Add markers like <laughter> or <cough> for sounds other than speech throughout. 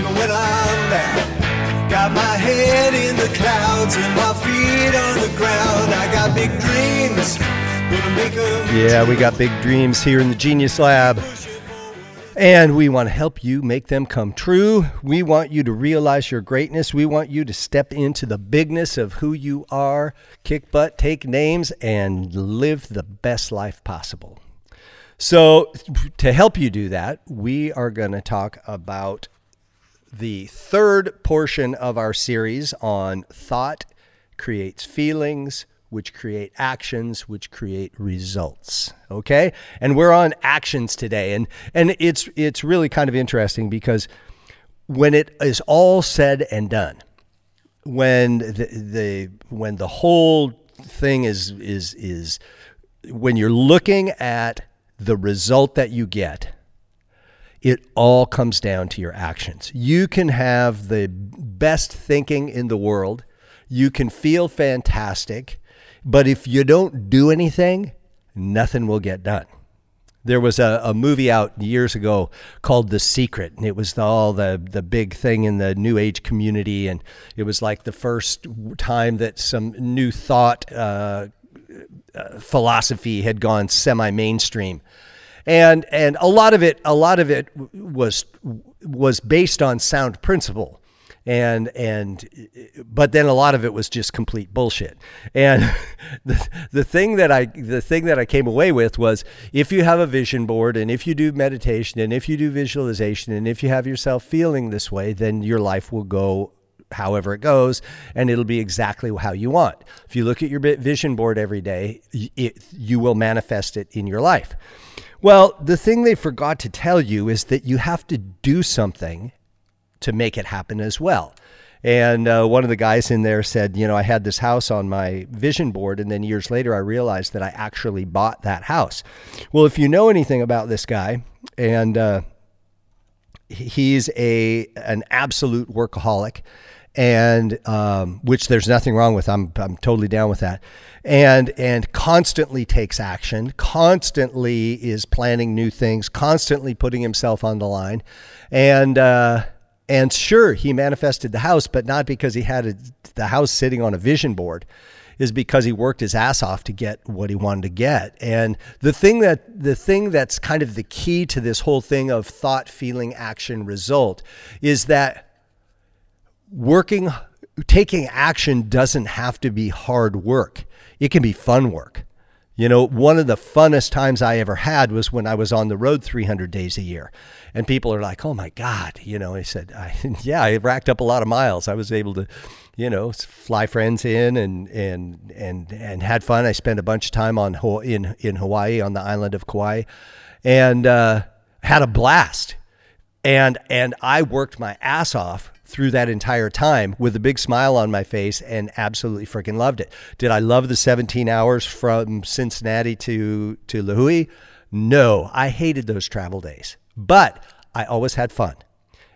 even when I'm down. Got my head in the clouds and my feet on the ground. I got big dreams. Yeah, we got big dreams here in the Genius Lab. And we want to help you make them come true. We want you to realize your greatness. We want you to step into the bigness of who you are, kick butt, take names, and live the best life possible. So, to help you do that, we are going to talk about the third portion of our series on thought creates feelings, which create actions, which create results. Okay? And we're on actions today. And and it's it's really kind of interesting because when it is all said and done, when the, the when the whole thing is is is when you're looking at the result that you get, it all comes down to your actions. You can have the best thinking in the world, you can feel fantastic, but if you don't do anything, nothing will get done. There was a, a movie out years ago called The Secret, and it was the, all the, the big thing in the New Age community. And it was like the first time that some new thought uh, uh, philosophy had gone semi mainstream and and a lot of it a lot of it was was based on sound principle and and but then a lot of it was just complete bullshit and <laughs> the, the thing that i the thing that i came away with was if you have a vision board and if you do meditation and if you do visualization and if you have yourself feeling this way then your life will go however it goes, and it'll be exactly how you want. If you look at your vision board every day, it, you will manifest it in your life. Well, the thing they forgot to tell you is that you have to do something to make it happen as well. And uh, one of the guys in there said, You know, I had this house on my vision board, and then years later I realized that I actually bought that house. Well, if you know anything about this guy, and uh, he's a an absolute workaholic, and um, which there's nothing wrong with. I'm I'm totally down with that. And and constantly takes action, constantly is planning new things, constantly putting himself on the line, and uh, and sure he manifested the house, but not because he had a, the house sitting on a vision board. Is because he worked his ass off to get what he wanted to get. And the thing that the thing that's kind of the key to this whole thing of thought, feeling, action, result is that working taking action doesn't have to be hard work. It can be fun work. You know, one of the funnest times I ever had was when I was on the road 300 days a year. And people are like, "Oh my god," you know, I said, I, <laughs> "Yeah, I racked up a lot of miles. I was able to, you know, fly friends in and and and and had fun. I spent a bunch of time on in in Hawaii on the island of Kauai and uh, had a blast. And and I worked my ass off through that entire time with a big smile on my face and absolutely freaking loved it. Did I love the 17 hours from Cincinnati to to Lihue? No, I hated those travel days. But I always had fun.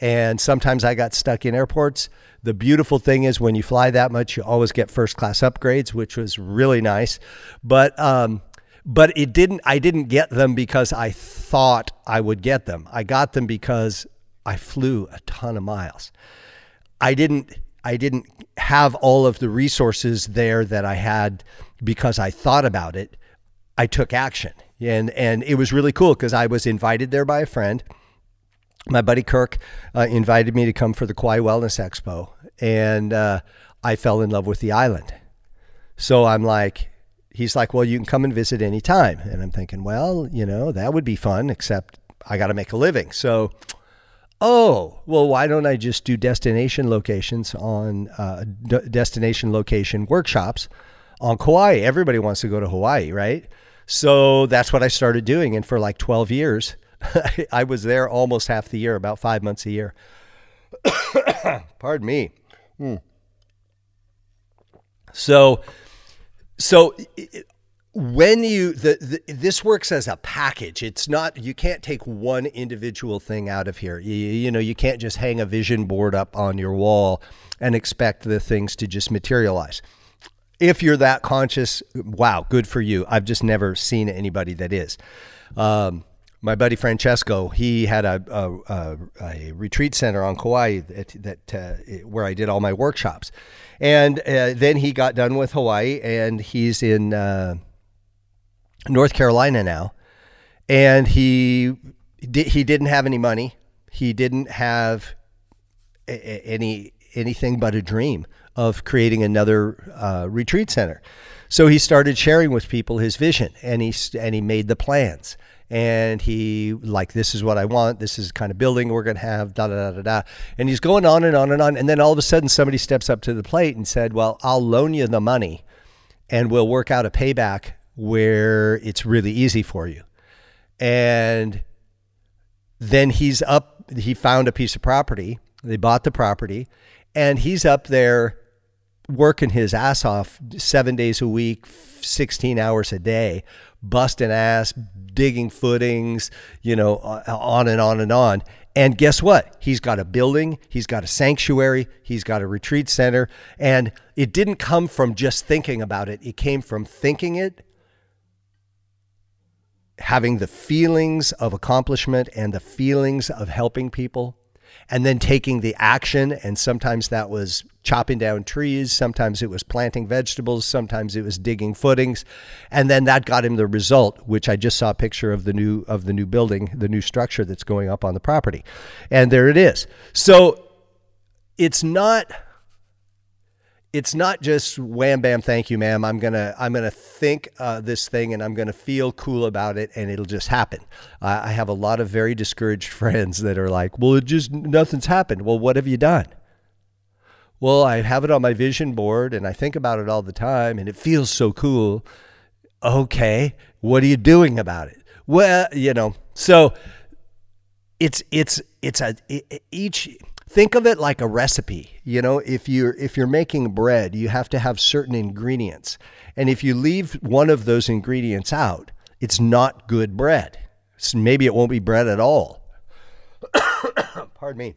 And sometimes I got stuck in airports. The beautiful thing is when you fly that much, you always get first class upgrades, which was really nice. But um, but it didn't. I didn't get them because I thought I would get them. I got them because I flew a ton of miles. I didn't I didn't have all of the resources there that I had because I thought about it. I took action. And and it was really cool because I was invited there by a friend. My buddy Kirk uh, invited me to come for the Kauai Wellness Expo, and uh, I fell in love with the island. So I'm like, he's like, well, you can come and visit anytime. And I'm thinking, well, you know, that would be fun, except I got to make a living. So oh, well, why don't I just do destination locations on uh, d- destination location workshops on Kauai? Everybody wants to go to Hawaii, right? So that's what I started doing. And for like 12 years, <laughs> I was there almost half the year, about five months a year. <coughs> Pardon me. Hmm. So, so when you the, the, this works as a package. It's not you can't take one individual thing out of here. You, you know you can't just hang a vision board up on your wall and expect the things to just materialize. If you're that conscious wow good for you. I've just never seen anybody that is. Um, my buddy Francesco, he had a, a, a, a retreat center on Kauai that, that uh, where I did all my workshops, and uh, then he got done with Hawaii, and he's in uh, North Carolina now, and he he didn't have any money, he didn't have any anything but a dream of creating another uh, retreat center. So he started sharing with people his vision, and he and he made the plans and he like this is what I want. This is kind of building we're going to have. Da da da da da. And he's going on and on and on. And then all of a sudden, somebody steps up to the plate and said, "Well, I'll loan you the money, and we'll work out a payback where it's really easy for you." And then he's up. He found a piece of property. They bought the property, and he's up there working his ass off seven days a week, 16 hours a day, busting ass, digging footings, you know, uh, on and on and on. And guess what? He's got a building, he's got a sanctuary, he's got a retreat center. And it didn't come from just thinking about it, it came from thinking it, having the feelings of accomplishment and the feelings of helping people and then taking the action. And sometimes that was chopping down trees, sometimes it was planting vegetables, sometimes it was digging footings, and then that got him the result, which I just saw a picture of the new of the new building, the new structure that's going up on the property, and there it is. So it's not it's not just wham bam thank you ma'am. I'm gonna i'm gonna think uh, this thing and i'm gonna feel cool about it and it'll just happen. I have a lot of very discouraged <laughs> friends that are like well it just nothing's happened. Well what have you done? Well i have it on my vision board and i think about it all the time and it feels so cool. Okay what are you doing about it? Well you know so it's it's it's a each think of it like a recipe you know if you're if you're making bread you have to have certain ingredients. And if you leave one of those ingredients out it's not good bread. So maybe it won't be bread at all. <coughs> Pardon me.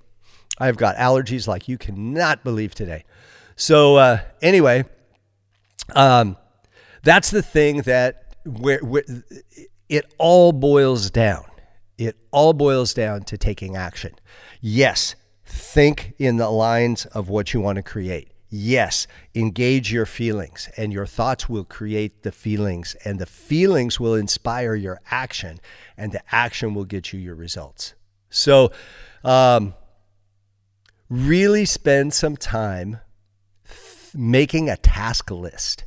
I've got allergies like you cannot believe today. So uh, anyway um, that's the thing that where, where it all boils down. It all boils down to taking action. Yes think in the lines of what you want to create. Yes, engage your feelings, and your thoughts will create the feelings, and the feelings will inspire your action, and the action will get you your results. So, um, really spend some time th- making a task list.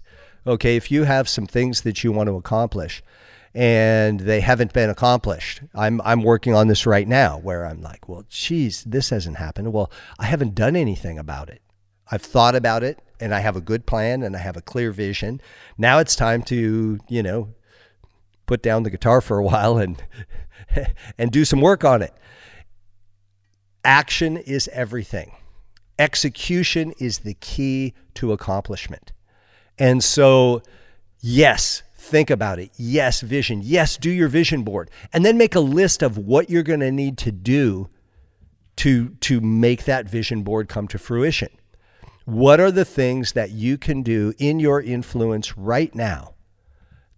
Okay, if you have some things that you want to accomplish, and they haven't been accomplished. I'm I'm working on this right now where I'm like, well, geez, this hasn't happened. Well, I haven't done anything about it. I've thought about it and I have a good plan and I have a clear vision. Now it's time to, you know, put down the guitar for a <laughs> while and and do some work on it. Action is everything. Execution is the key to accomplishment. And so, yes, Think about it. Yes, vision. Yes, do your vision board. And then make a list of what you're going to need to do to, to make that vision board come to fruition. What are the things that you can do in your influence right now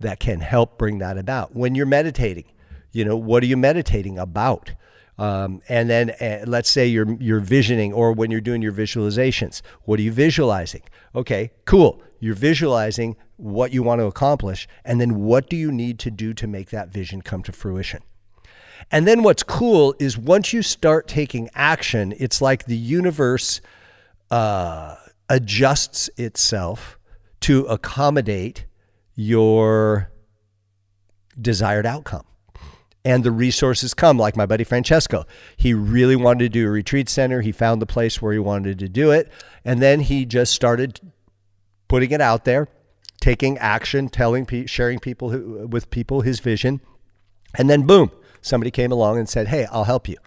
that can help bring that about? When you're meditating, you know, what are you meditating about? Um, and then uh, let's say you're you're visioning, or when you're doing your visualizations, what are you visualizing? Okay, cool. You're visualizing what you want to accomplish, and then what do you need to do to make that vision come to fruition? And then what's cool is once you start taking action, it's like the universe uh, adjusts itself to accommodate your desired outcome. And the resources come, like my buddy Francesco. He really wanted to do a retreat center. He found the place where he wanted to do it. And then he just started putting it out there taking action, telling, sharing people who, with people his vision, and then boom, somebody came along and said, "Hey, I'll help you."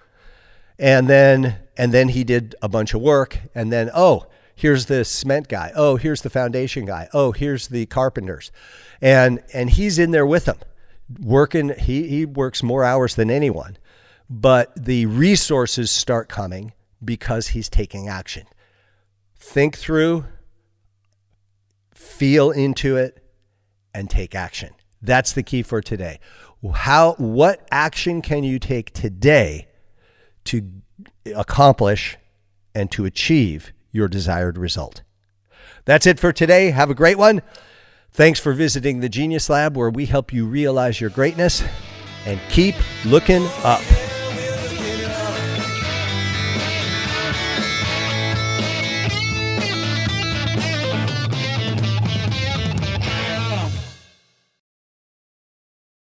And then and then he did a bunch of work, and then oh, here's the cement guy. Oh, here's the foundation guy. Oh, here's the carpenters, and and he's in there with them, working. He he works more hours than anyone, but the resources start coming because he's taking action. Think through feel into it, and take action. That's the key for today. how what action can you take today to accomplish and to achieve your desired result? That's it for today. Have a great one. Thanks for visiting the Genius Lab where we help you realize your greatness and keep looking up.